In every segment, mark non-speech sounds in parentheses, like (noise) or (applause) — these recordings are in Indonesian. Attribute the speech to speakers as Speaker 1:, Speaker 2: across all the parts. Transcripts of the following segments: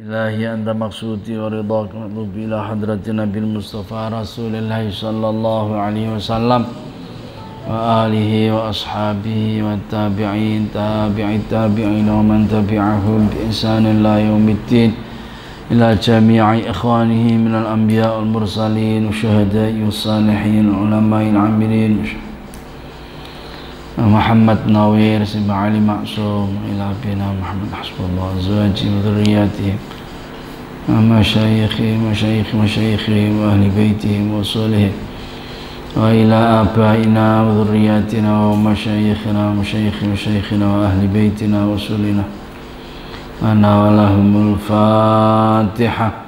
Speaker 1: إلهي أنت مقصودي ورضاك مطلوب إلى حضرة نبي المصطفى رسول الله صلى الله عليه وسلم وآله وأصحابه والتابعين تابع التابعين ومن تبعهم بإحسان إلى يوم الدين إلى جميع إخوانه من الأنبياء والمرسلين والشهداء والصالحين والعلماء العاملين. محمد نوير سيدنا علي معصوم إلى أبينا محمد حسب الله أزواجه وذرياته ومشايخه مشايخ مشايخه وأهل بيتهم وصولهم وإلى آبائنا وذرياتنا ومشايخنا ومشايخ مشايخنا وأهل بيتنا وصولنا أنا ولهم الفاتحة.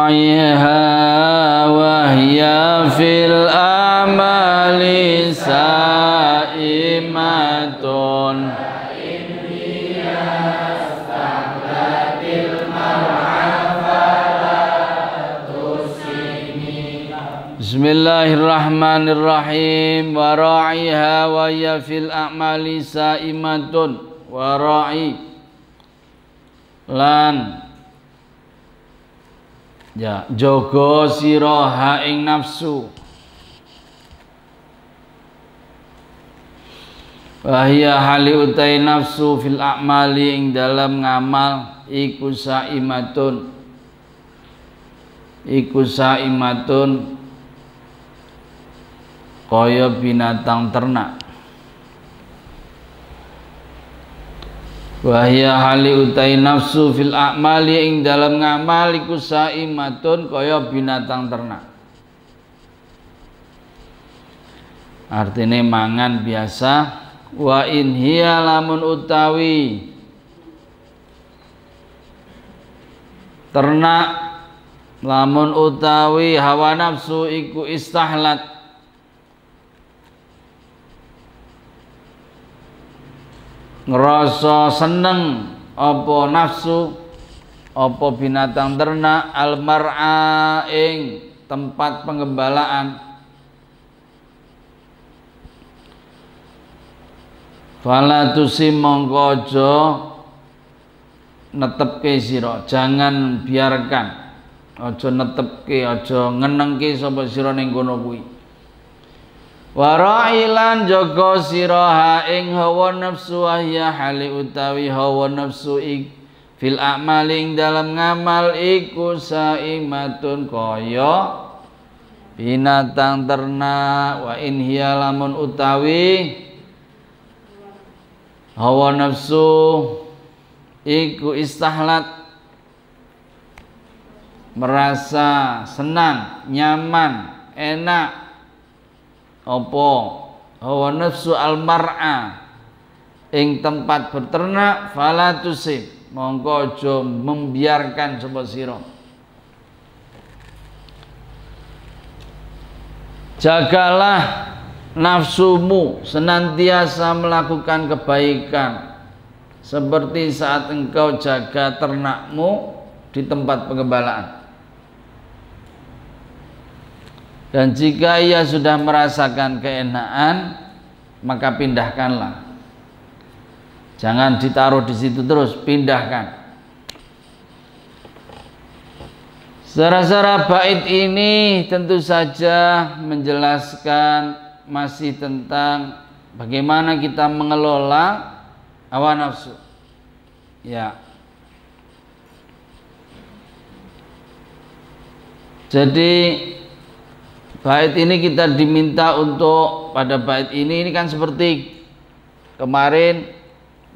Speaker 1: وراعيها وهي في الأعمال سائمة بسم الله الرحمن الرحيم وراعيها وهي في الأعمال سائمة وراعي lan. Ya jaga sira ha ing nafsu. Wahia hali utai nafsu fil a'mali ing dalam ngamal iku saimatun. Iku saimatun. Kaya binatang ternak Wahia hali utai nafsu fil a'mali ing dalam ngamal iku saimatun kaya binatang ternak. Artinya mangan biasa wa in hiya lamun utawi ternak lamun utawi hawa nafsu iku istahlat ngerasa seneng apa nafsu apa binatang ternak almar'a ing tempat pengembalaan Fala tusim mongko aja netepke sira, jangan biarkan. Aja netepke, aja ngenengke sapa sira ning kono kuwi. Warailan jaga sira ha ing hawa nafsu ya hali utawi hawa nafsu ik. Fil a'maling dalam ngamal iku saimatun kaya binatang ternak. Wa in hiya lamun utawi hawa nafsu iku istahlat. Merasa senang, nyaman, enak apa? Hawa nafsu al mar'a ing tempat berternak fala tusib. Mongko aja membiarkan sapa sira. Jagalah nafsumu senantiasa melakukan kebaikan. Seperti saat engkau jaga ternakmu di tempat pengembalaan dan jika ia sudah merasakan keenaan maka pindahkanlah jangan ditaruh di situ terus pindahkan Secara-secara bait ini tentu saja menjelaskan masih tentang bagaimana kita mengelola hawa nafsu. Ya. Jadi bait ini kita diminta untuk pada bait ini ini kan seperti kemarin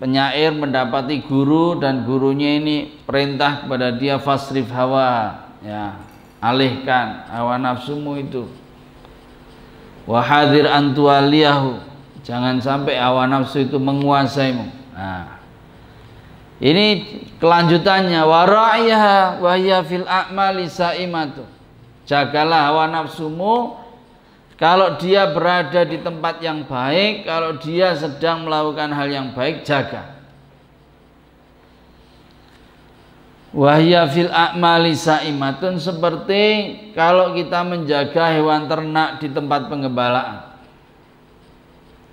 Speaker 1: penyair mendapati guru dan gurunya ini perintah kepada dia fasrif hawa ya alihkan hawa nafsumu itu. Wahadir antualiyahu jangan sampai hawa nafsu itu menguasaimu. Nah ini kelanjutannya. Waraiha wahya fil a'mali saimatu jagalah hawa nafsumu kalau dia berada di tempat yang baik kalau dia sedang melakukan hal yang baik jaga Wahya fil a'mali saimatun seperti kalau kita menjaga hewan ternak di tempat pengembalaan.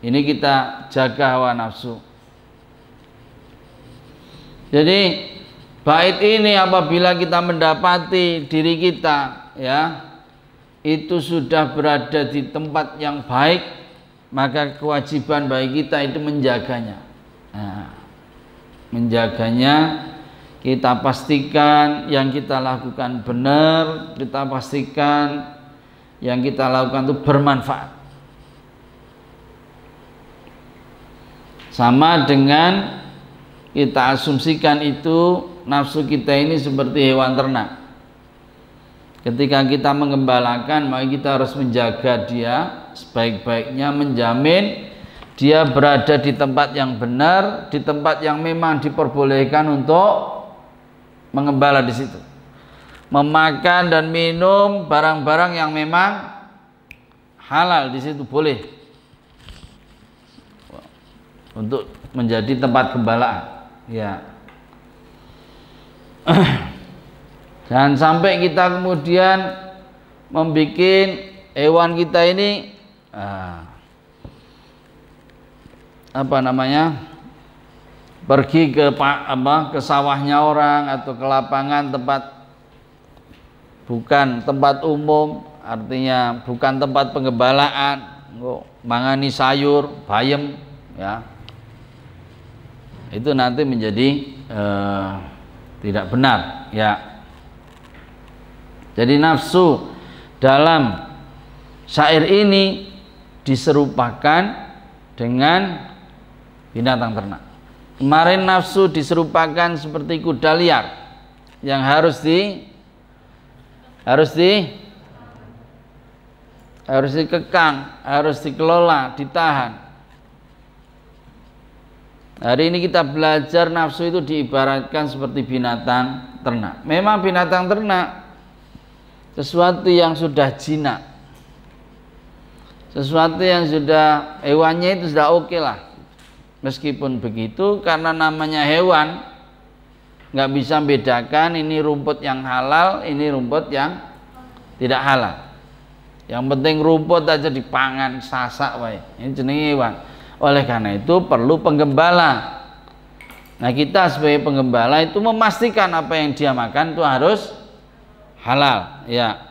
Speaker 1: Ini kita jaga hawa nafsu. Jadi bait ini apabila kita mendapati diri kita ya. Itu sudah berada di tempat yang baik maka kewajiban bagi kita itu menjaganya. Nah, menjaganya kita pastikan yang kita lakukan benar kita pastikan yang kita lakukan itu bermanfaat. Sama dengan kita asumsikan itu nafsu kita ini seperti hewan ternak ketika kita mengembalakan maka kita harus menjaga dia sebaik-baiknya menjamin dia berada di tempat yang benar di tempat yang memang diperbolehkan untuk mengembala di situ. Memakan dan minum barang-barang yang memang halal di situ boleh. Untuk menjadi tempat gembalaan. Ya. (clears throat) Jangan sampai kita kemudian membuat hewan kita ini ah, apa namanya pergi ke apa ke sawahnya orang atau ke lapangan tempat bukan tempat umum artinya bukan tempat pengembalaan mangani sayur bayam ya. Itu nanti menjadi eh, tidak benar ya jadi nafsu dalam syair ini diserupakan dengan binatang ternak Kemarin nafsu diserupakan seperti kuda liar yang harus di harus di harus dikekang, harus dikelola, ditahan. Hari ini kita belajar nafsu itu diibaratkan seperti binatang ternak. Memang binatang ternak sesuatu yang sudah jinak. Sesuatu yang sudah hewannya itu sudah oke okay lah Meskipun begitu karena namanya hewan nggak bisa bedakan ini rumput yang halal, ini rumput yang tidak halal. Yang penting rumput aja dipangan sasak wae. Ini jenis hewan. Oleh karena itu perlu penggembala. Nah kita sebagai penggembala itu memastikan apa yang dia makan itu harus halal. Ya.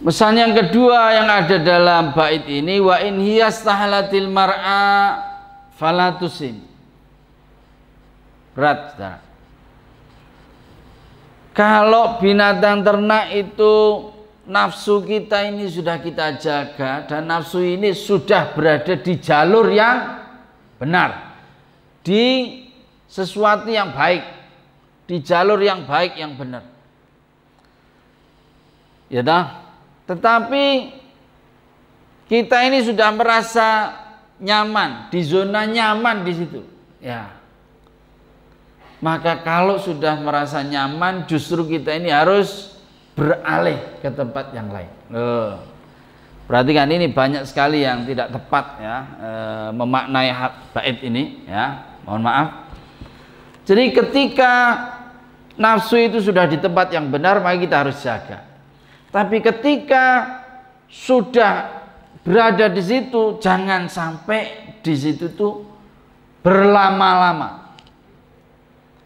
Speaker 1: Pesan yang kedua yang ada dalam bait ini wa in hiyastahlatil mar'a falatusim. Berat, saudara. Kalau binatang ternak itu nafsu kita ini sudah kita jaga dan nafsu ini sudah berada di jalur yang benar. Di sesuatu yang baik, di jalur yang baik yang benar. Ya dah, tetapi kita ini sudah merasa nyaman, di zona nyaman di situ. Ya. Maka kalau sudah merasa nyaman, justru kita ini harus beralih ke tempat yang lain. Loh. Perhatikan ini banyak sekali yang tidak tepat ya e, memaknai bait ini ya. Mohon maaf. Jadi ketika nafsu itu sudah di tempat yang benar, maka kita harus jaga. Tapi ketika sudah berada di situ, jangan sampai di situ tuh berlama-lama.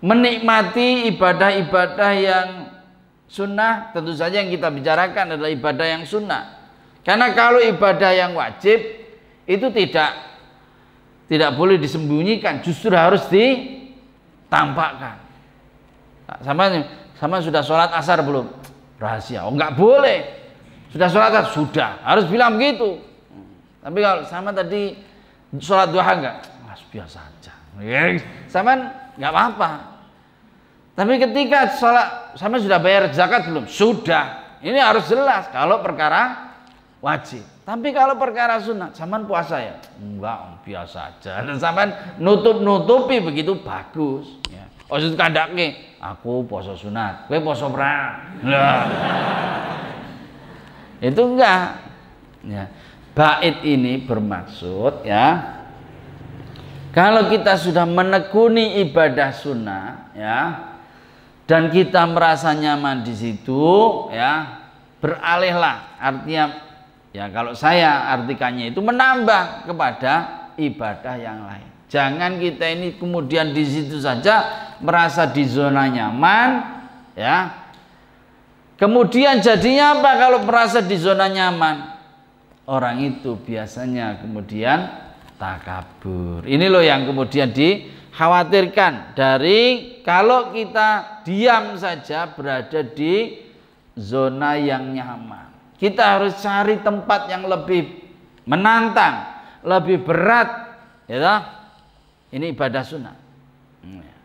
Speaker 1: Menikmati ibadah-ibadah yang sunnah, tentu saja yang kita bicarakan adalah ibadah yang sunnah. Karena kalau ibadah yang wajib itu tidak tidak boleh disembunyikan, justru harus ditampakkan. Sama sama sudah sholat asar belum? rahasia. Oh nggak boleh. Sudah sholat kan? Sudah. Harus bilang begitu. Tapi kalau sama tadi sholat duha enggak? Mas biasa aja. Ya, sama nggak apa-apa. Tapi ketika sholat sama sudah bayar zakat belum? Sudah. Ini harus jelas kalau perkara wajib. Tapi kalau perkara sunat, saman puasa ya? Enggak, biasa aja. Dan saman nutup-nutupi begitu bagus. Itu kandaknya aku poso sunat. Gue poso perang. Lah. Itu enggak. Ya. Bait ini bermaksud ya Kalau kita sudah menekuni ibadah sunnah, ya, dan kita merasa nyaman di situ, ya, beralihlah. Artinya, ya, kalau saya artikannya itu menambah kepada ibadah yang lain. Jangan kita ini kemudian di situ saja merasa di zona nyaman, ya. Kemudian jadinya apa kalau merasa di zona nyaman? Orang itu biasanya kemudian takabur. Ini loh yang kemudian dikhawatirkan dari kalau kita diam saja berada di zona yang nyaman. Kita harus cari tempat yang lebih menantang, lebih berat, ya. Ini ibadah sunnah. Hmm, ya.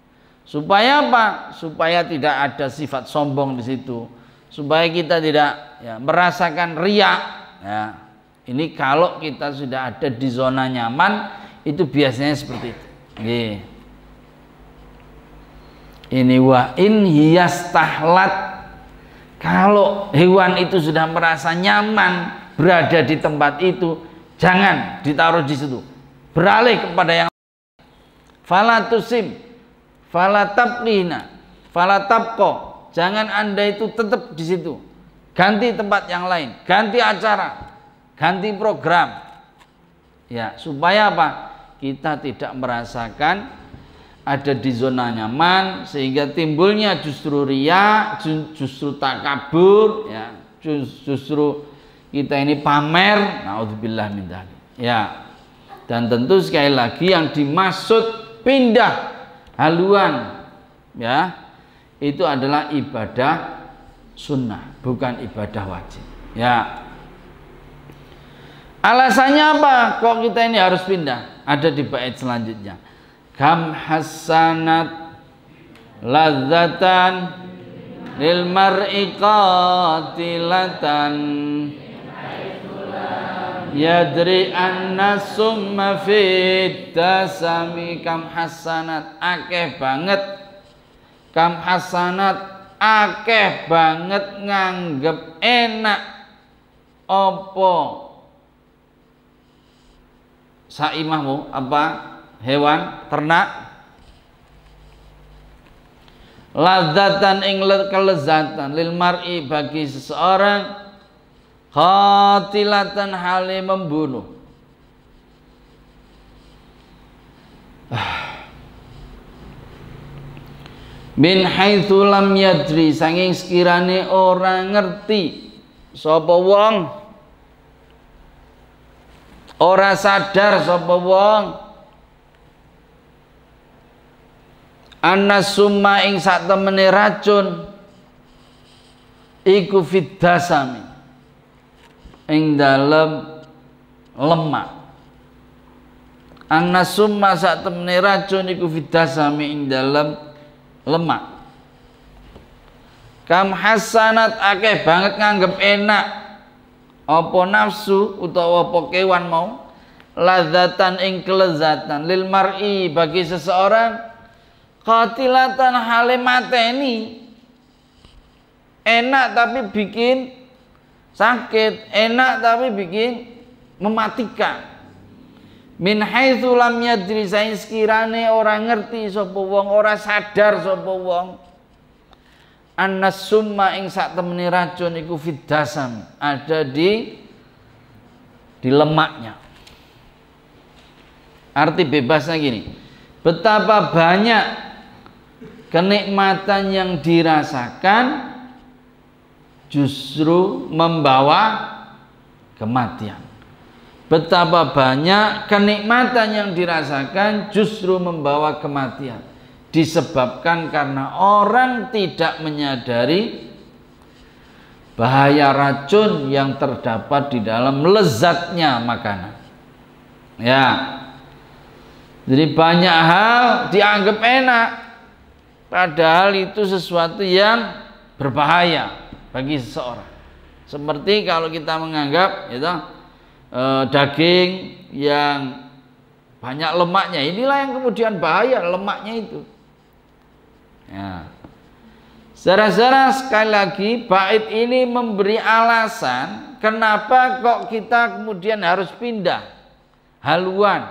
Speaker 1: Supaya apa? Supaya tidak ada sifat sombong di situ. Supaya kita tidak ya, merasakan riak. Ya. Ini kalau kita sudah ada di zona nyaman, itu biasanya seperti itu. Ini wa in hiyastahlat kalau hewan itu sudah merasa nyaman berada di tempat itu, jangan ditaruh di situ. Beralih kepada yang fala tusim fala fala jangan anda itu tetap di situ. Ganti tempat yang lain ganti acara ganti program. Ya supaya apa? Kita tidak merasakan ada di zona nyaman sehingga timbulnya justru ria justru takabur ya. Justru kita ini pamer. Naudzubillah min ya. Dan tentu sekali lagi yang dimaksud pindah. Haluan. Ya. Itu adalah ibadah sunnah bukan ibadah wajib. Ya. Alasannya apa? Kok kita ini harus pindah? Ada di bait selanjutnya. Kam hasanat ladzatan lil mar'i yadri anna summa fit tasami kam hasanat akeh banget. Kam hasanat akeh banget nganggep enak. Opo saimahmu apa? Hewan ternak? Lazatan ing kelezatan lil mar'i bagi seseorang Khatilatan hale membunuh. Min haitsu lam yadri sanging sekirane ora ngerti sapa wong. Ora sadar sapa wong. Anna summa ing sak temene racun iku fiddasami ing dalam lemak Anna summa saat temne racun iku fidasami ing dalam lemak Kam hasanat akeh banget nganggep enak. Apa nafsu utawa apa kewan mau? Lazatan ing kelezatan. Lil mar'i bagi seseorang qatilatan hale mateni. Enak tapi bikin sakit, enak tapi bikin mematikan. Min haitsu lam yadri sekirane ora ngerti sapa wong, ora sadar sapa wong. Annas summa ing sak temene racun iku fidasam, ada di di lemaknya. Arti bebasnya gini, betapa banyak kenikmatan yang dirasakan justru membawa kematian. Betapa banyak kenikmatan yang dirasakan justru membawa kematian. Disebabkan karena orang tidak menyadari bahaya racun yang terdapat di dalam lezatnya makanan. Ya. Jadi banyak hal dianggap enak padahal itu sesuatu yang berbahaya bagi seseorang. Seperti kalau kita menganggap itu e, daging yang banyak lemaknya, inilah yang kemudian bahaya lemaknya itu. Ya. Secara sekali lagi bait ini memberi alasan kenapa kok kita kemudian harus pindah haluan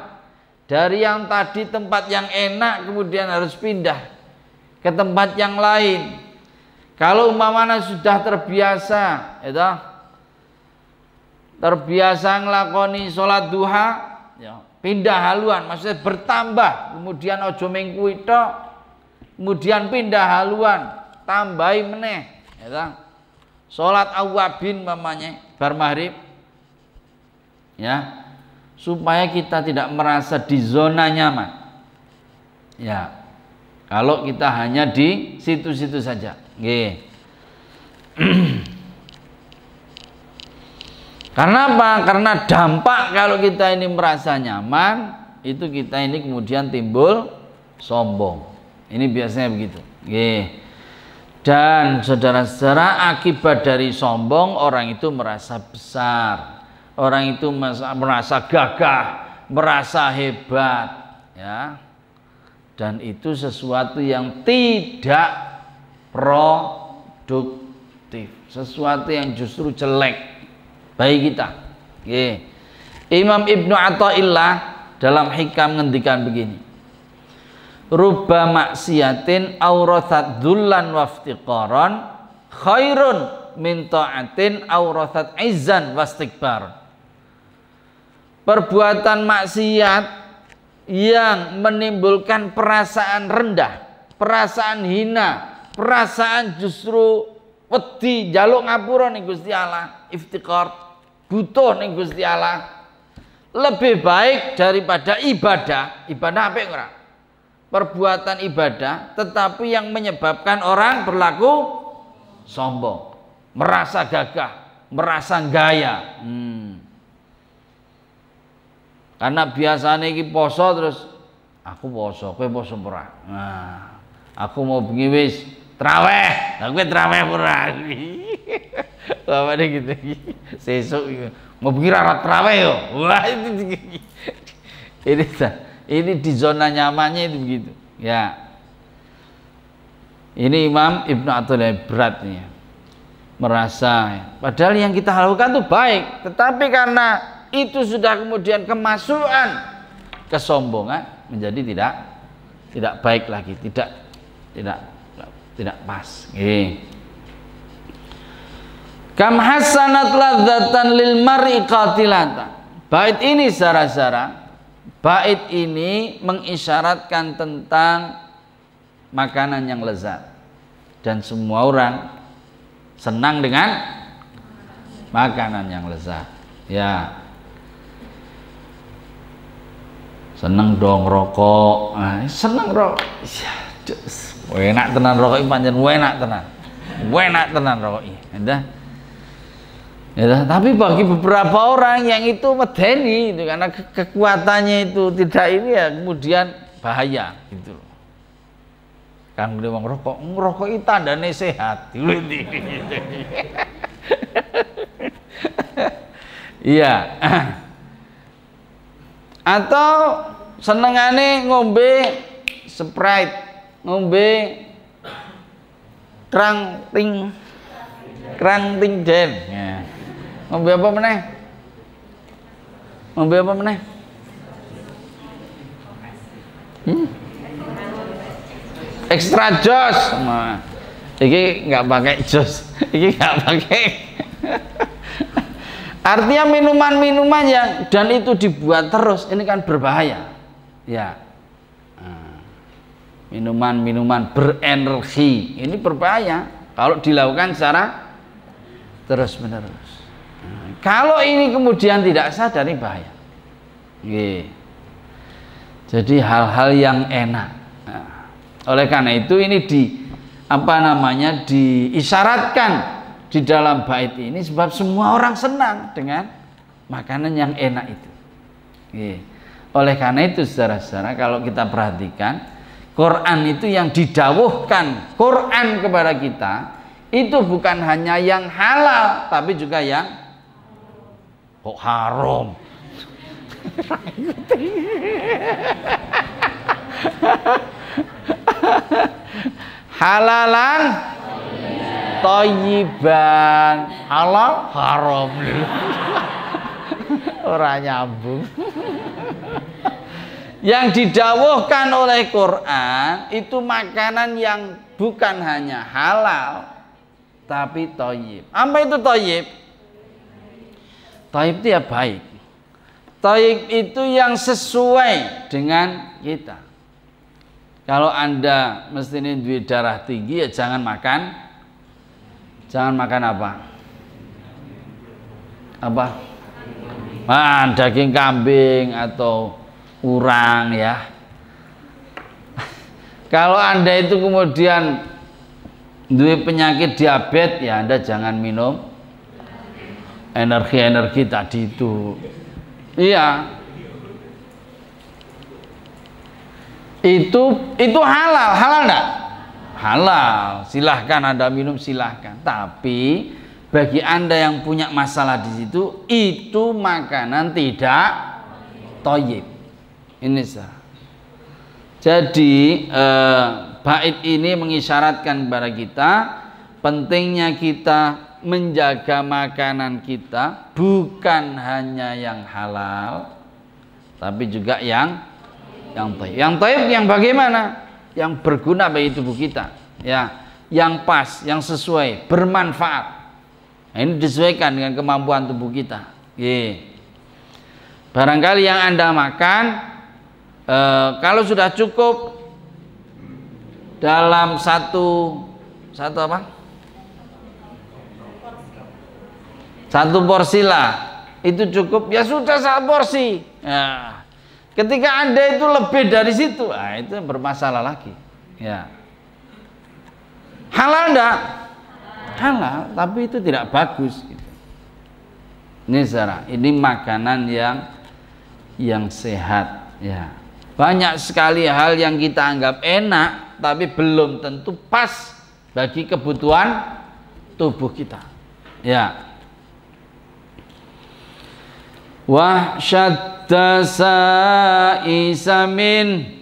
Speaker 1: dari yang tadi tempat yang enak kemudian harus pindah ke tempat yang lain kalau umpamanya sudah terbiasa itu terbiasa ngelakoni sholat duha ya, pindah haluan. Maksudnya bertambah. Kemudian ojo minggu itu kemudian pindah haluan. Tambahi meneh ya sholat awabin mamanya bar maghrib ya. Supaya kita tidak merasa di zona nyaman. Ya. Kalau kita hanya di situ-situ saja Oke. Karena apa? Karena dampak kalau kita ini merasa nyaman, itu kita ini kemudian timbul sombong. Ini biasanya begitu. Oke. Dan saudara-saudara akibat dari sombong orang itu merasa besar. Orang itu merasa gagah, merasa hebat, ya. Dan itu sesuatu yang tidak produktif, sesuatu yang justru jelek bagi kita. Oke. Imam Ibnu Athaillah dalam hikam ngendikan begini. Rubba maksiatin aurathat dzullan waftiqaran khairun min ta'atin aurathat izzan wastikbar. Perbuatan maksiat yang menimbulkan perasaan rendah, perasaan hina, perasaan justru wedi jaluk ngapura nih Gusti Allah, iftikar butuh nih Gusti Allah. Lebih baik daripada ibadah ibadah apa ora? Perbuatan ibadah tetapi yang menyebabkan orang berlaku sombong merasa gagah merasa gaya. Hmm. karena biasanya ini poso terus aku poso kowe poso ora? Nah aku mau bengi wis traweh nah kowe traweh ora (laughs) Bapak gitu. (laughs) Sesuk mau pergi rarat terawih yo. Wah itu (laughs) ini ini di zona nyamannya itu begitu. Ya. Ini Imam Ibnu Athaillah berat nih. Merasa padahal yang kita lakukan itu baik, tetapi karena itu sudah kemudian kemasukan kesombongan menjadi tidak tidak baik lagi, tidak tidak tidak pas. Kam hasanat ladzatan lil mar'i. Bait ini sara-sara bait ini mengisyaratkan tentang makanan yang lezat dan semua orang senang dengan makanan yang lezat. Ya. Seneng dong rokok. Nah, seneng rokok. Ya, enak tenan rokok pancen enak tenan. Enak tenan rokok iki. Ya, tapi bagi beberapa orang yang itu medeni itu karena ke kekuatannya itu tidak ini ya kemudian bahaya gitu Kang dia mau rokok, ngerokok itu tandanya sehat. (laughs) Iya. Atau senengane ngombe Sprite, ngombe kerang ting kerang ting den. Ya. Ngombe apa meneh? Ngombe apa meneh? Hmm? Extra jos. Nah, iki nggak pakai jos. (laughs) Iki nggak pakai. (laughs) Artinya minuman-minuman yang dan itu dibuat terus ini kan berbahaya. Ya. Minuman-minuman berenergi ini berbahaya kalau dilakukan secara terus menerus. Kalau ini kemudian tidak sadar ini bahaya. Jadi hal-hal yang enak. Nah, oleh karena itu ini di apa namanya diisyaratkan di dalam bait ini sebab semua orang senang dengan makanan yang enak itu. Oleh karena itu saudara-saudara kalau kita perhatikan Quran itu yang didawuhkan Quran kepada kita itu bukan hanya yang halal tapi juga yang kok haram. Halalan toyiban halal haram. Orang nyambung yang didawuhkan oleh Quran itu makanan yang bukan hanya halal tapi toyib. Apa itu toyib? Toyib itu ya baik. Toyib itu yang sesuai dengan kita. Kalau anda mesti duit darah tinggi ya jangan makan. Jangan makan apa? Apa? Ah, daging kambing atau kurang ya. Kalau anda itu kemudian dua penyakit diabetes ya anda jangan minum energi-energi tadi itu. Iya. Itu itu halal. Halal enggak halal. Silahkan anda minum silahkan. Tapi bagi anda yang punya masalah di situ itu makanan tidak toyib ini sah. Jadi eh, bait ini mengisyaratkan kepada kita pentingnya kita menjaga makanan kita bukan hanya yang halal tapi juga yang yang taib. Yang taib yang bagaimana? Yang berguna bagi tubuh kita. Ya, yang pas, yang sesuai, bermanfaat. Nah, ini disesuaikan dengan kemampuan tubuh kita. Ye. Barangkali yang Anda makan e, kalau sudah cukup dalam satu satu apa? Satu porsi lah itu cukup ya sudah satu porsi. Ya. Ketika anda itu lebih dari situ, ah itu bermasalah lagi. Ya. Halal enggak? Halal, tapi itu tidak bagus. Ini secara, ini makanan yang yang sehat. Ya. Banyak sekali hal yang kita anggap enak tapi belum tentu pas bagi kebutuhan tubuh kita. Ya. Wa syadda sa'isa min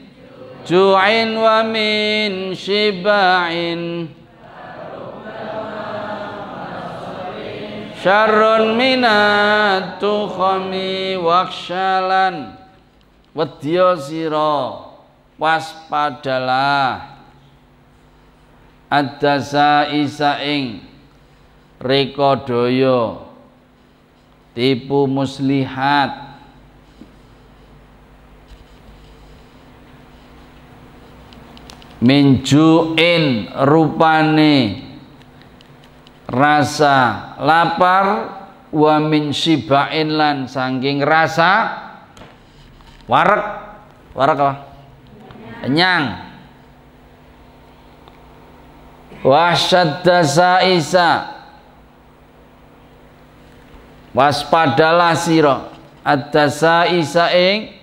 Speaker 1: ju'in wa min shiba'in syarrun minat tukhami wakshalan wedya sira waspadalah. Adasa isa ing reka daya tipu muslihat. Minjuin rupane rasa lapar wa min sibain lan saking rasa Warak. Warak apa? Kenyang. Wasyadda isa. Waspadalah sira adasa isa ing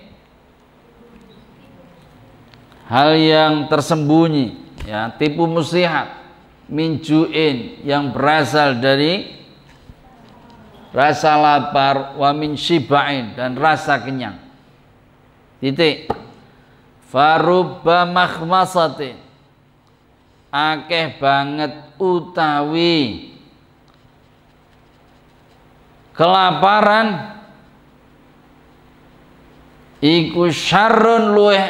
Speaker 1: hal yang tersembunyi ya tipu muslihat minjuin yang berasal dari rasa lapar wa min shibain dan rasa kenyang titik. Farubba makhmasatin akeh banget utawi kelaparan. Iku syarrun luweh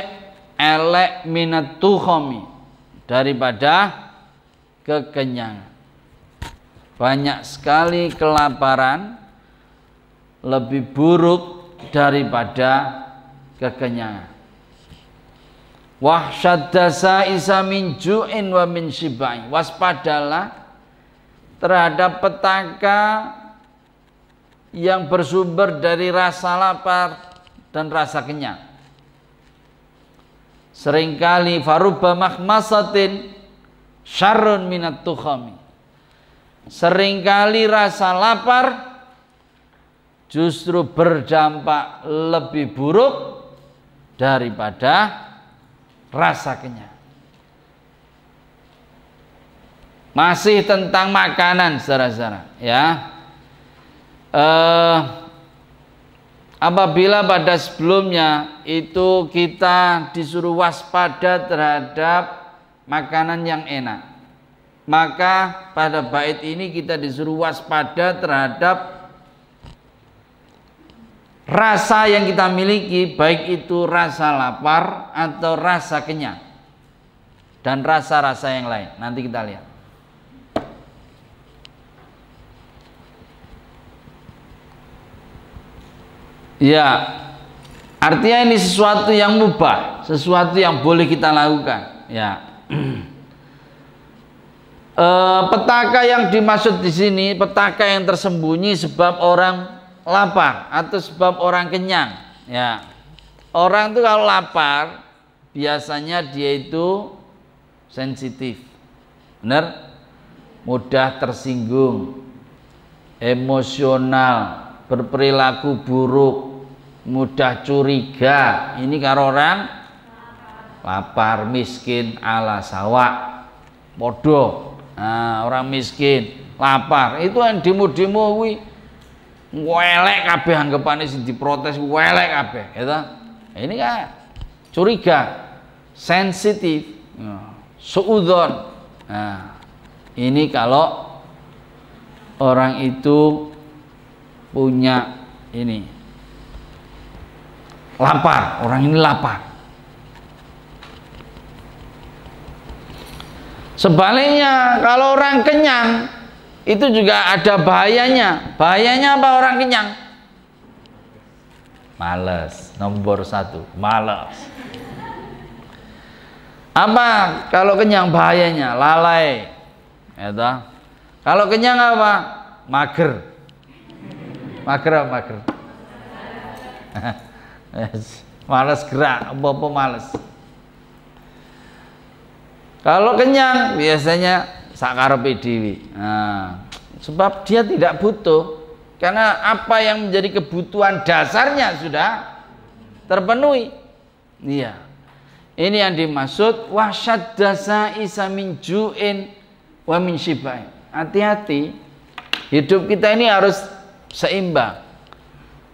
Speaker 1: elek minat tuhomi daripada kekenyangan. Banyak sekali kelaparan lebih buruk daripada kekenyangan wahsyadasa isa min ju'in wa min shibai waspadalah terhadap petaka yang bersumber dari rasa lapar dan rasa kenyang. Seringkali faruba mahmasatin syarrun minat tukhami. Seringkali rasa lapar justru berdampak lebih buruk daripada rasa kenyang. Masih tentang makanan, saudara-saudara, ya. Eh, apabila pada sebelumnya itu kita disuruh waspada terhadap makanan yang enak, maka pada bait ini kita disuruh waspada terhadap rasa yang kita miliki baik itu rasa lapar atau rasa kenyang dan rasa-rasa yang lain. Nanti kita lihat. Ya, artinya ini sesuatu yang mubah, sesuatu yang boleh kita lakukan. Ya. e, (clears throat) petaka yang dimaksud di sini, petaka yang tersembunyi sebab orang lapar atau sebab orang kenyang. Ya, orang itu kalau lapar biasanya dia itu sensitif. Benar? Mudah tersinggung emosional berperilaku buruk mudah curiga. Ini kalau orang lapar miskin ala sawak bodoh. Nah, orang miskin lapar. Itu yang demo-demo welek kabeh anggapane sing diprotes welek kabeh gitu ini kan curiga sensitif. Nah suudon nah ini kalau orang itu punya ini lapar. Orang ini lapar. Sebaliknya kalau orang kenyang itu juga ada bahayanya bahayanya apa orang kenyang males nomor satu males apa kalau kenyang bahayanya? Lalai. Ya Kalau kenyang apa? Mager. Mager apa mager? (laughs) males gerak, apa-apa males. Kalau kenyang biasanya sakar dewi. Nah, sebab dia tidak butuh karena apa yang menjadi kebutuhan dasarnya sudah terpenuhi. Iya. Ini yang dimaksud wasyad dasa isa min ju'in wa min shibain. Hati-hati. Hidup kita ini harus seimbang.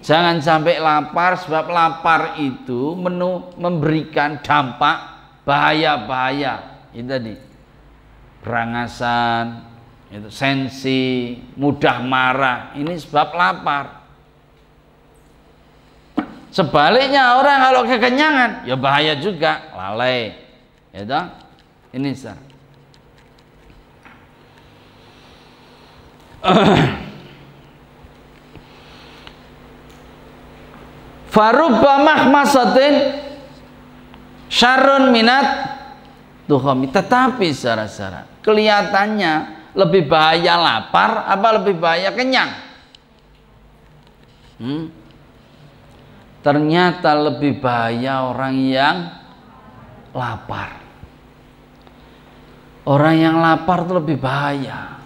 Speaker 1: Jangan sampai lapar sebab lapar itu menu memberikan dampak bahaya-bahaya. Itu tadi. Berangasan, itu sensi, mudah marah. Ini sebab lapar. Sebaliknya orang kalau kekenyangan ya bahaya juga, lalai. Ya toh? Ini sah. Farubba mahmasatin syarun minat tuhami tetapi secara-secara kelihatannya lebih bahaya lapar apa lebih bahaya kenyang hmm? ternyata lebih bahaya orang yang lapar. Orang yang lapar itu lebih bahaya.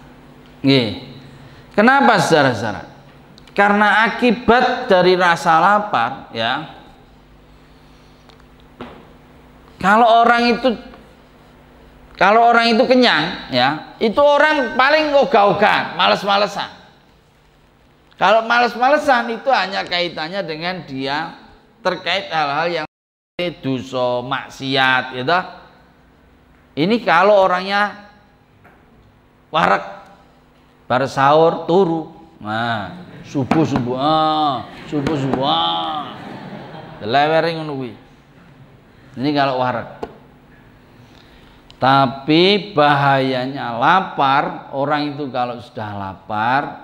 Speaker 1: Kenapa saudara-saudara? Karena akibat dari rasa lapar, ya. Kalau orang itu kalau orang itu kenyang, ya, itu orang paling ogah-ogahan, males-malesan. Kalau males-malesan itu hanya kaitannya dengan dia terkait hal-hal yang dosa maksiat gitu. Ini kalau orangnya warak bar sahur turu. Nah, subuh subuh ah, subuh subuh ah. Ini kalau warak. Tapi bahayanya lapar, orang itu kalau sudah lapar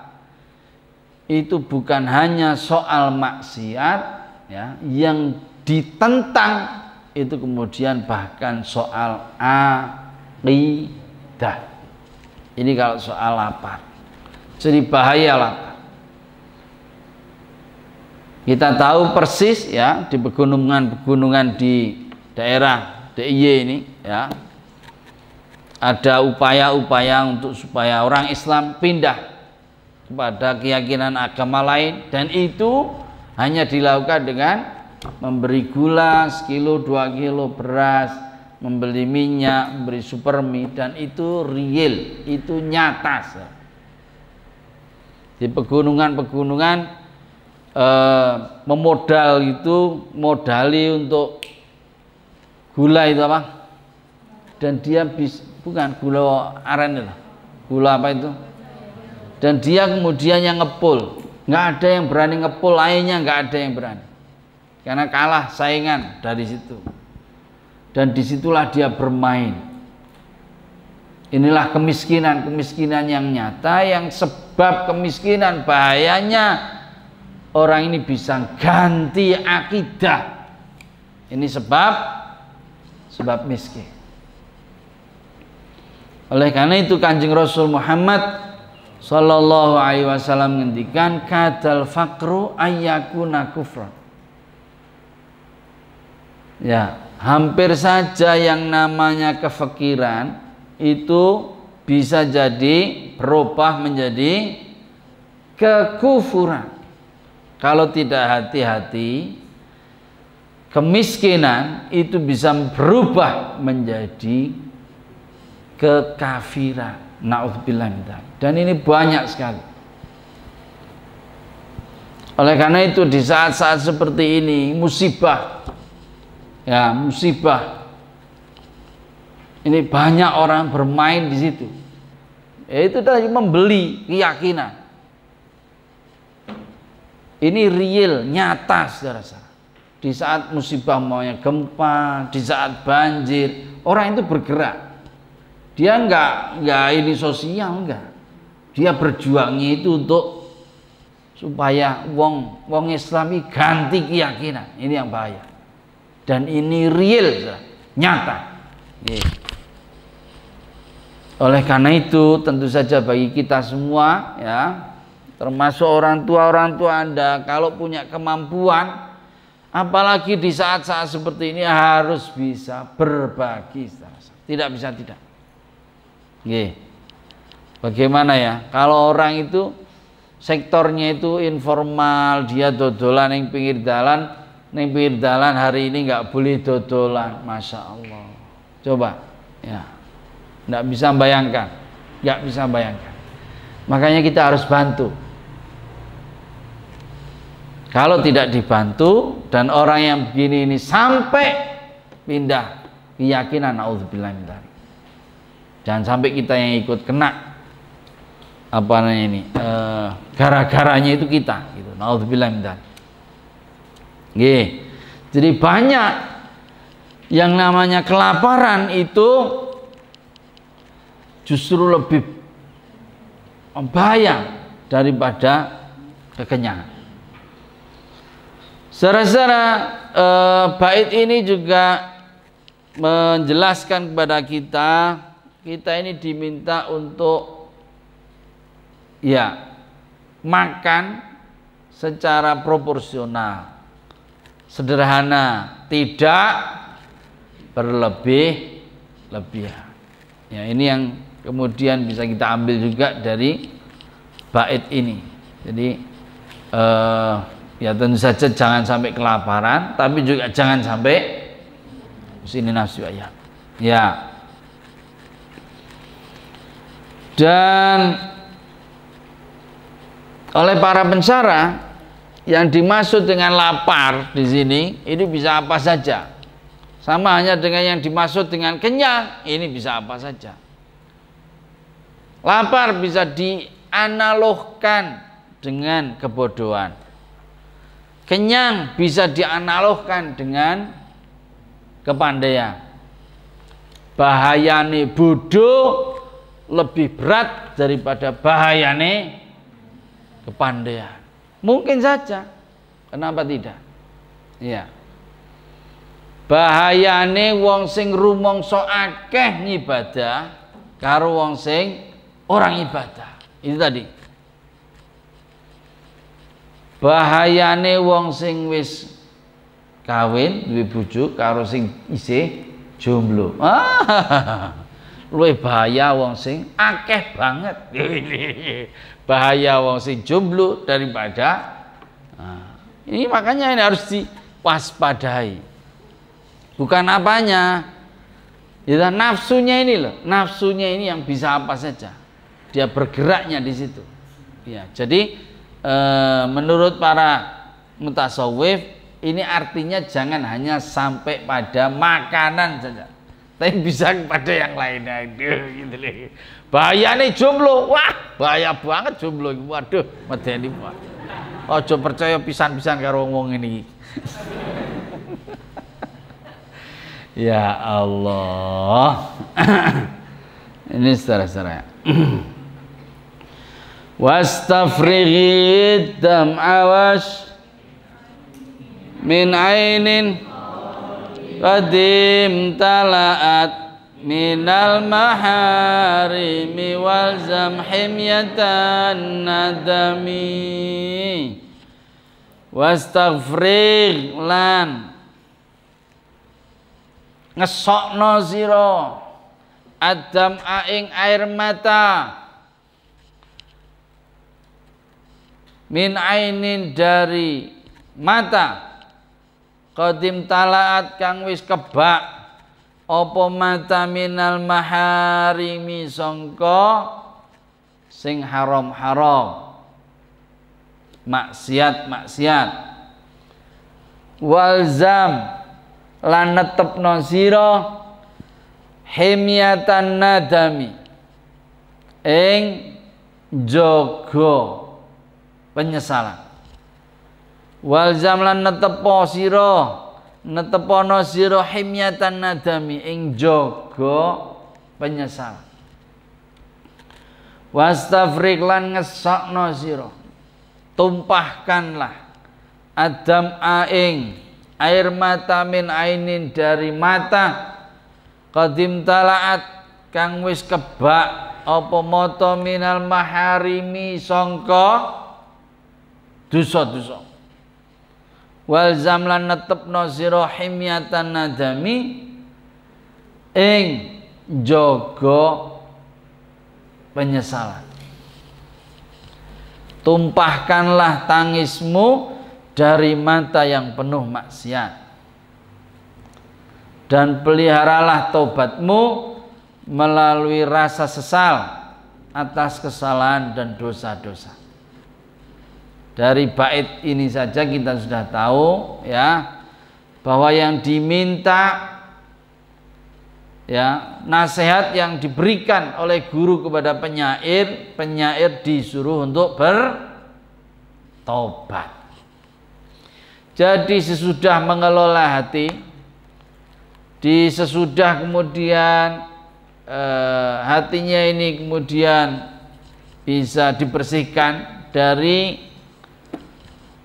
Speaker 1: itu bukan hanya soal maksiat ya yang ditentang itu kemudian bahkan soal akidah ini kalau soal lapar. Jadi bahaya lapar. Kita tahu persis ya di pegunungan-pegunungan di daerah DIY ini ya ada upaya-upaya untuk supaya orang Islam pindah kepada keyakinan agama lain. Dan itu hanya dilakukan dengan memberi gula sekilo dua kilo beras membeli minyak memberi supermi dan itu real itu nyata di pegunungan-pegunungan eh, memodal itu modali untuk gula itu apa? Dan dia bis, bukan gula aren itu. Gula apa itu? Dan dia kemudian yang ngepul. Nggak ada yang berani ngepul lainnya nggak ada yang berani. Karena kalah saingan dari situ. Dan di situlah dia bermain. Inilah kemiskinan kemiskinan yang nyata yang sebab kemiskinan bahayanya orang ini bisa ganti akidah. Ini sebab sebab miskin oleh karena itu kanjeng Rasul Muhammad Sallallahu alaihi wasallam ngendikan kadal fakru ayyakuna kufra. Ya, hampir saja yang namanya kefakiran itu bisa jadi berubah menjadi kekufuran. Kalau tidak hati-hati, kemiskinan itu bisa berubah menjadi kekafiran. Na'udzubillah Dan ini banyak sekali. Oleh karena itu di saat-saat seperti ini musibah ya musibah ini banyak orang bermain di situ. Ya, itu tadi membeli keyakinan. Ini real, nyata saudara-saudara. Di saat musibah maunya gempa, di saat banjir, orang itu bergerak dia enggak enggak ini sosial enggak. Dia berjuangnya itu untuk supaya wong wong Islami ganti keyakinan. Ini yang bahaya. Dan ini real, nyata. Oleh karena itu tentu saja bagi kita semua ya termasuk orang tua orang tua Anda kalau punya kemampuan apalagi di saat-saat seperti ini harus bisa berbagi tidak bisa tidak Bagaimana ya? Kalau orang itu sektornya itu informal, dia dodolan yang pinggir jalan, yang pinggir jalan hari ini nggak boleh dodolan, masya Allah. Coba, ya, nggak bisa bayangkan, nggak bisa bayangkan. Makanya kita harus bantu. Kalau tidak dibantu dan orang yang begini ini sampai pindah keyakinan, naudzubillah Jangan sampai kita yang ikut kena apa namanya ini e, gara-garanya itu kita gitu. Nauzubillah Jadi banyak yang namanya kelaparan itu justru lebih bahaya daripada kekenyangan. Secara-secara e, bait ini juga menjelaskan kepada kita kita ini diminta untuk ya makan secara proporsional. Sederhana tidak berlebih lebihan ya ini yang kemudian bisa kita ambil juga dari bait ini. Jadi eh, ya tentu saja jangan sampai kelaparan tapi juga jangan sampai sini nafsu ayam ya dan oleh para pensyarah yang dimaksud dengan lapar di sini ini bisa apa saja. Sama hanya dengan yang dimaksud dengan kenyang ini bisa apa saja. Lapar bisa dianalogkan dengan kebodohan. Kenyang bisa dianalogkan dengan kepandaian. Bahayane bodoh lebih berat daripada bahayane kepandaian. Mungkin saja. Kenapa tidak? Ya. Bahayane wong sing rumangsa akeh ngibadah karo wong sing orang ibadah. Itu tadi. Bahayane wong sing wis kawin duwe bojo karo sing isih jomblo. Ah, (laughs) luwih bahaya wong sing akeh banget. (laughs) Bahaya wong sing jomblo daripada nah, ini makanya ini harus diwaspadai. Bukan apanya ya nafsunya ini loh nafsunya ini yang bisa apa saja. Dia bergeraknya di situ. Ya jadi e, menurut para mutasawif ini artinya jangan hanya sampai pada makanan saja tapi bisa kepada yang lainnya gitu bahaya nih jomblo wah bahaya banget jomblo waduh medeni Ojo percaya pisan-pisan karo wong ini. (laughs) ya Allah. (coughs) ini saudara-saudara. (coughs) Wastafrighi dam'awas min ainin qadim tala'at minal maharimi wal zamhimyatan nadami. Wastaghfir lan ngesokno sira adam aing air mata. Min ainin dari mata qadim talaat kang wis kebak. Apa mata minal maharimi sangka sing haram-haram? Maksiat-maksiat walzam lan netepno sira himyatan nadami. Ing jaga penyesalan walzam lan netepo sira netepono sira himyatan nadami ing jaga penyesal. Wastafrik lan ngesokno sira. Tumpahkanlah adam aing air mata min ainin dari mata. Qadim talaat kang wis kebak apa mata minal maharimi sangka? Dosa-dosa wal zamlan netepno sira himyatan nadami ing jaga penyesalan. Tumpahkanlah tangismu dari mata yang penuh maksiat. Dan peliharalah tobatmu melalui rasa sesal atas kesalahan dan dosa-dosa dari bait ini saja kita sudah tahu ya bahwa yang diminta ya nasihat yang diberikan oleh guru kepada penyair penyair disuruh untuk bertobat. Jadi sesudah mengelola hati di sesudah kemudian eh, hatinya ini kemudian bisa dibersihkan dari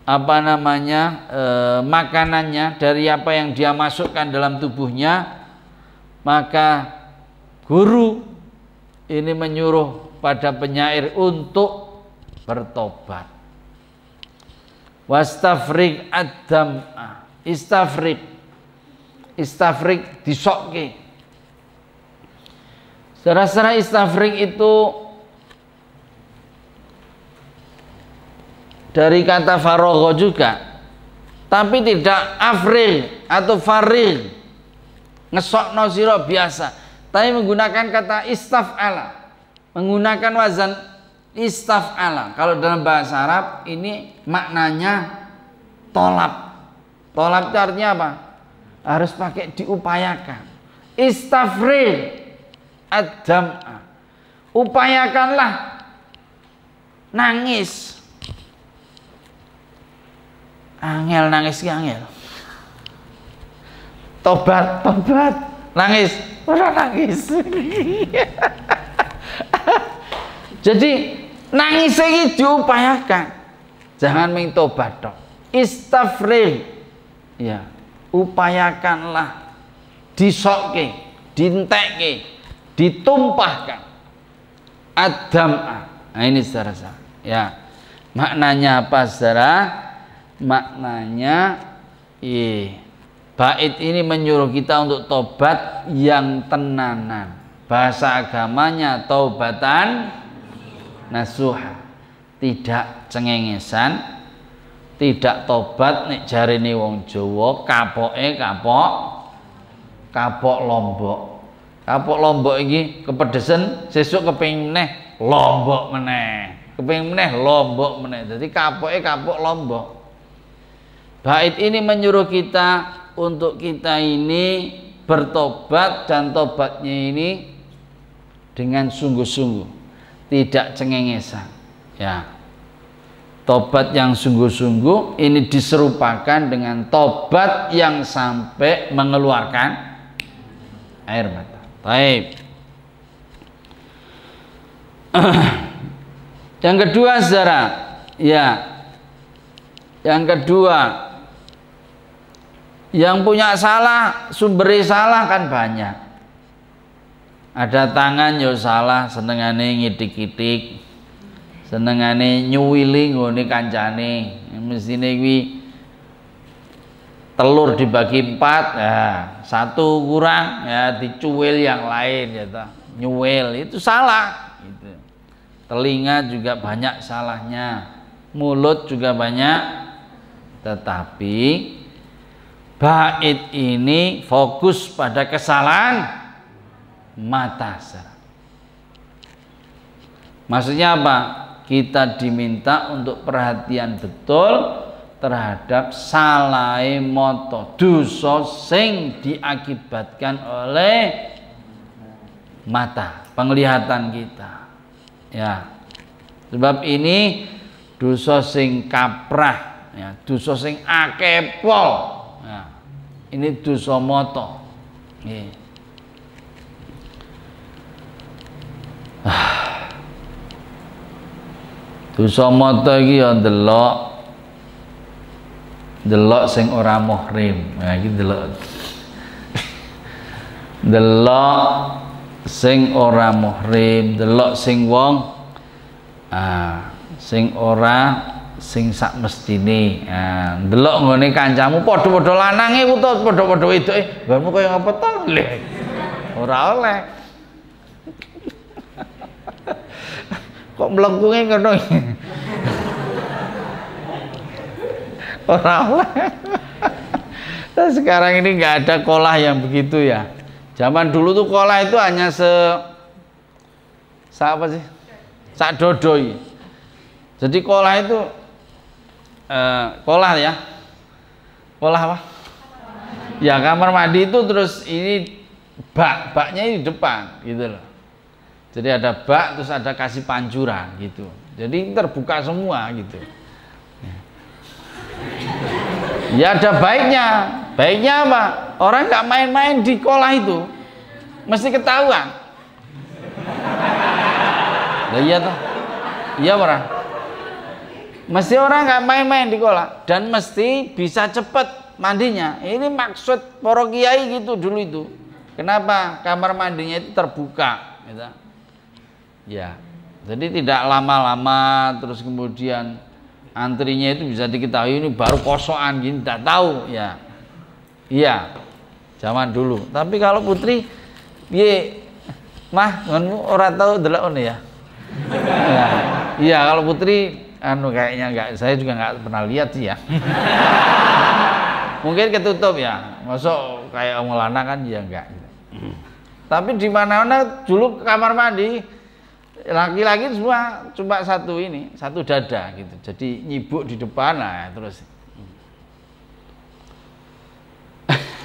Speaker 1: apa namanya e, makanannya dari apa yang dia masukkan dalam tubuhnya maka guru ini menyuruh pada penyair untuk bertobat. Wastafrik adam istafrik. Istafrik disokke secara istafrik itu dari kata farogho juga. Tapi tidak afril atau faril ngesok siro biasa. Tapi menggunakan kata istaf'ala. Menggunakan wazan istaf'ala. Kalau dalam bahasa Arab ini maknanya tolap. Tolap itu artinya apa? harus pakai diupayakan. Istafril adam upayakanlah. Nangis angel nangis ki angel? Tobat tobat. Nangis? Ora nangis. Jadi nangis ini diupayakan. Jangan main tobat dong istafril ya upayakanlah. Disokke dintekke ditumpahkan. Adam nah ini saudara ya maknanya apa saudara maknanya eh, bait ini menyuruh kita untuk tobat yang tenanan. Bahasa agamanya taubatan nasuha. Tidak cengengesan tidak tobat nek jarine wong Jawa kapoke kapok kapok lombok. Kapok lombok iki kepedesen sesuk kepengin meneh lombok meneh. Kepengin meneh lombok meneh. Dadi kapoke kapok lombok Bait ini menyuruh kita untuk kita ini bertobat dan tobatnya ini dengan sungguh-sungguh, tidak cengengesan. Ya. tobat yang sungguh-sungguh ini diserupakan dengan tobat yang sampai mengeluarkan air mata. Baik. (clears throat) yang kedua saudara, ya. Yang kedua, yang punya salah, sumber salah kan banyak. Ada tangan yo salah, senengane ngidik-idik senengane nyuwili nggone kancane mestine kuwi telur dibagi empat ya satu kurang ya dicuil yang lain ya toh nyuwil itu salah gitu. telinga juga banyak salahnya mulut juga banyak tetapi bait ini fokus pada kesalahan mata maksudnya apa? Kita diminta untuk perhatian betul terhadap salai moto dosa sing diakibatkan oleh mata penglihatan kita. Ya. Sebab ini dosa sing kaprah ya dosa sing akepol ini dosa moto ya. ah (sighs) Dosa mata iki ya ndelok delok sing ora muhrim. Nah iki delok. (laughs) delok sing ora muhrim, delok sing wong ah sing ora sing sak mestine. Ah delok ngene kancamu padha-padha lanange utawa padha-padha wedoke, nggonmu kaya ngapa to? Ora oleh. kok melengkunge ngono orang sekarang ini nggak ada kolah yang begitu ya zaman dulu tuh kolah itu hanya se sa apa sih sak dodoi jadi kolah itu eh, kolah ya kolah apa ya kamar mandi itu terus ini bak baknya ini depan gitu loh jadi ada bak terus ada kasih pancuran gitu. Jadi terbuka semua gitu. Ya ada baiknya. Baiknya apa? Orang nggak main-main di kolah itu. Mesti ketahuan. Nah, iya toh. Iya orang. Mesti orang nggak main-main di kolah dan mesti bisa cepat mandinya. Ini maksud para kiai gitu dulu itu. Kenapa kamar mandinya itu terbuka? Gitu. Ya. Jadi tidak lama-lama terus kemudian antrinya itu bisa diketahui ini baru kosokan gini tidak tahu ya. Iya. Zaman dulu. Tapi kalau putri piye mah ngono ora tahu delok ya. ya. Iya, kalau putri anu kayaknya enggak saya juga enggak pernah lihat sih ya. (laughs) Mungkin ketutup ya. Masuk kayak om kan ya enggak Tapi di mana-mana dulu kamar mandi laki-laki semua cuma satu ini satu dada gitu. Jadi nyibuk di depan lah terus.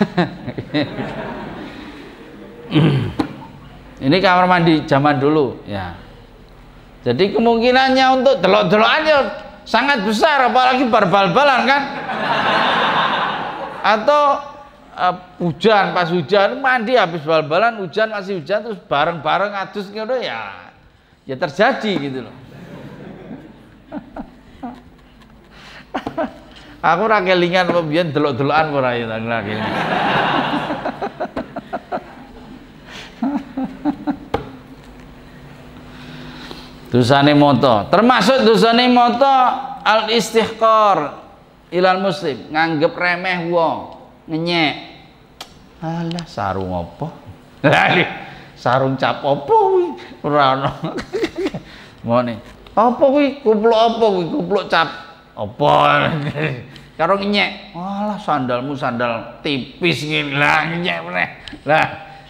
Speaker 1: (laughs) Ini kamar mandi zaman dulu ya jadi kemungkinannya untuk delok-delokan ya sangat besar apalagi bal-bal-balan kan? Atau uh, hujan pas hujan mandi habis bal-balan hujan masih hujan terus bareng-bareng adus gitu ya ya terjadi gitu loh. (laughs) Aku ora kelingan apa biyen delok-delokan ora ya lagi dosane moto termasuk dosane moto al istihqar ilal muslim. Nganggep remeh wong. Ngenyek. Alah sarung apa? Sarung cap apa kuwi? Ora ono. (laughs) Ngene. Apa kuwi? Kupluk apa kuwi? Kupluk cap apa? (laughs) Karo nyek walah sandalmu sandal tipis ngene. Lah nyek meneh. Lah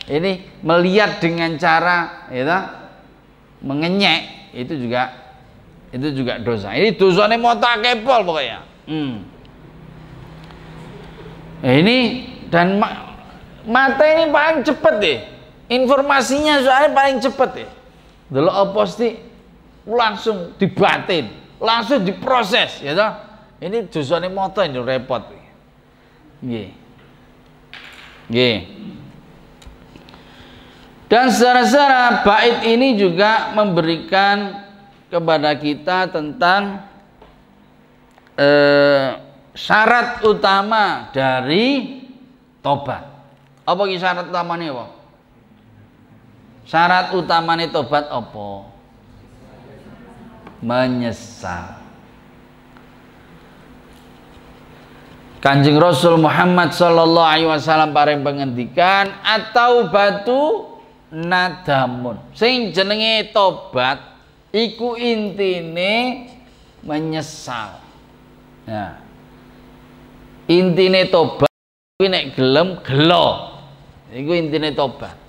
Speaker 1: ini melihat dengan cara ya mengenyek itu juga itu juga dosa ini dosanya mau tak kepol pokoknya hmm. Nah, ini dan mata ini paling cepet deh informasinya soalnya paling cepet delok apa sih langsung dibatin langsung diproses ya toh. Ini dosane moto ini repot. Nggih. Nggih. Dan secara-secara bait ini juga memberikan kepada kita tentang eh, syarat utama dari tobat. Apa syarat utamanya apa? Syarat utamanya tobat apa? Menyesal. Kanjeng Rasul Muhammad sallallahu alaihi wasallam paring pengendikan atau batu nadamun. Sing jenenge tobat iku intine menyesal. Nah. Intine tobat kuwi nek gelem gelo. Iku intine tobat.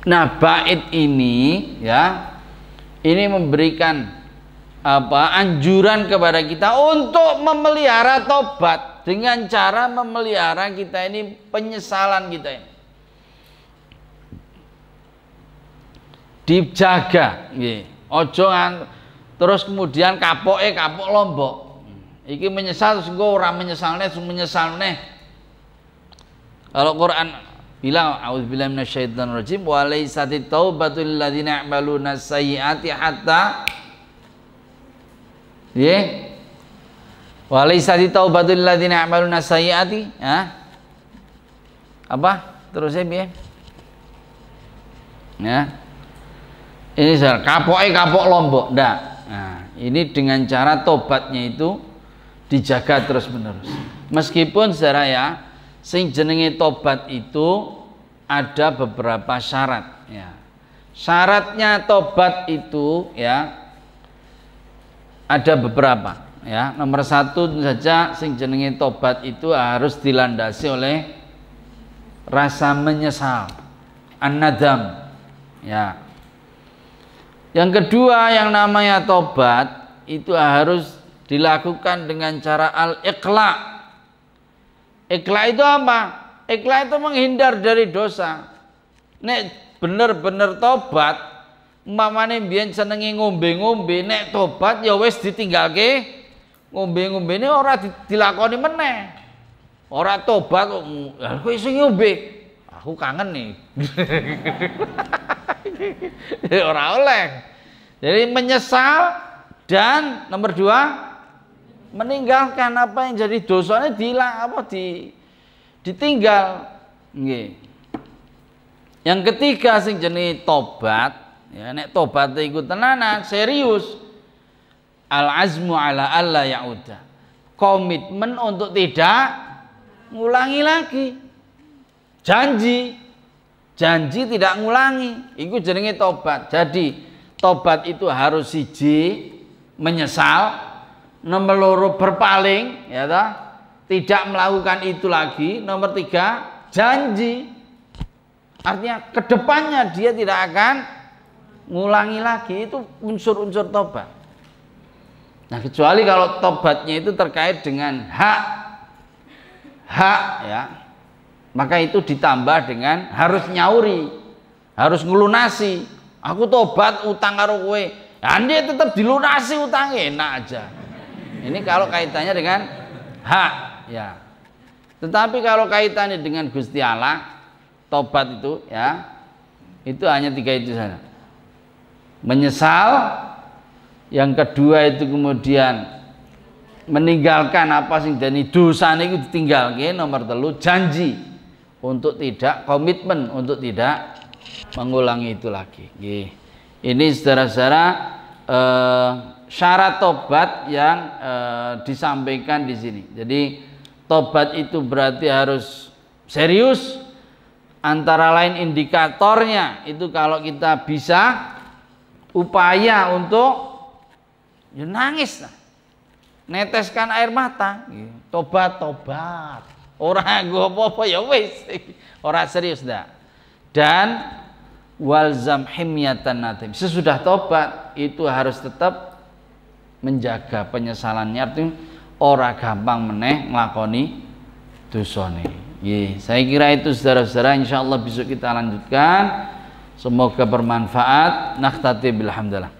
Speaker 1: Nah, bait ini ya ini memberikan apa anjuran kepada kita untuk memelihara tobat dengan cara memelihara kita ini penyesalan kita ini dijaga nggih ojo terus kemudian kapok eh kapok lombok iki menyesal terus engko ora menyesalne terus menyesalne kalau Quran bilang auzubillahi minasyaitonir rajim wa laysatit taubatul ladzina ya'maluna sayyiati hatta Ya. Wa laysati taubatul ladzina ya'maluna sayyiati, ya. Apa? Terusnya piye? Ya. Ini kapoke kapok lombok, ndak. Nah, ini dengan cara tobatnya itu dijaga terus menerus. Meskipun saudara ya, sing jenenge tobat itu ada beberapa syarat ya. Syaratnya tobat itu ya ada beberapa ya nomor satu saja sing jenenge tobat itu harus dilandasi oleh rasa menyesal an-nadam ya yang kedua yang namanya tobat itu harus dilakukan dengan cara al-iqla. Iqla itu apa? iqla itu menghindar dari dosa. Nek bener-bener tobat umpamane mbiyen senenge ngombe-ngombe nek tobat ya wis ditinggalke. Ngombe-ngombe ini ora dilakoni meneh. Ora tobat kok kowe sing ngombe? Aku kangen nih (laughs) (laughs) ora oleh. Jadi menyesal dan nomor dua meninggalkan apa yang jadi dosanya dilang apa di ditinggal. Nggih. Yang ketiga sing jenis tobat ya nek tobat iku tenanan serius. Al azmu ala alla yauda. Komitmen untuk tidak ngulangi lagi. Janji janji tidak ngulangi. Itu jenenge tobat. Jadi tobat itu harus siji menyesal nomor loro berpaling ya toh? Tidak melakukan itu lagi. Nomor tiga janji. Artinya ke depannya dia tidak akan ngulangi lagi. Itu unsur-unsur tobat. Nah, kecuali kalau tobatnya itu terkait dengan hak. Hak ya. Maka itu ditambah dengan harus nyauri, harus ngelunasi. Aku tobat utang karo kowe. Andi tetap dilunasi utang enak aja. Ini kalau kaitannya dengan hak ya. Tetapi kalau kaitannya dengan Gusti Allah, tobat itu ya, itu hanya tiga itu saja menyesal yang kedua itu kemudian meninggalkan apa sing dani dosa itu ditinggalkan nomor telu janji untuk tidak komitmen untuk tidak mengulangi itu lagi. Ini saudara-saudara eh, syarat tobat yang eh, disampaikan di sini. Jadi tobat itu berarti harus serius. Antara lain indikatornya itu kalau kita bisa upaya untuk ya nangis neteskan air mata. Tobat tobat orang gue apa-apa ya wis. Orang serius dah dan walzam himyatan natim sesudah tobat itu harus tetap menjaga penyesalannya. Artinya orang gampang meneh ngelakoni dosane. Saya kira itu saudara-saudara. Insyaallah besok kita lanjutkan. Semoga bermanfaat. Nakhtati bilhamdulillah.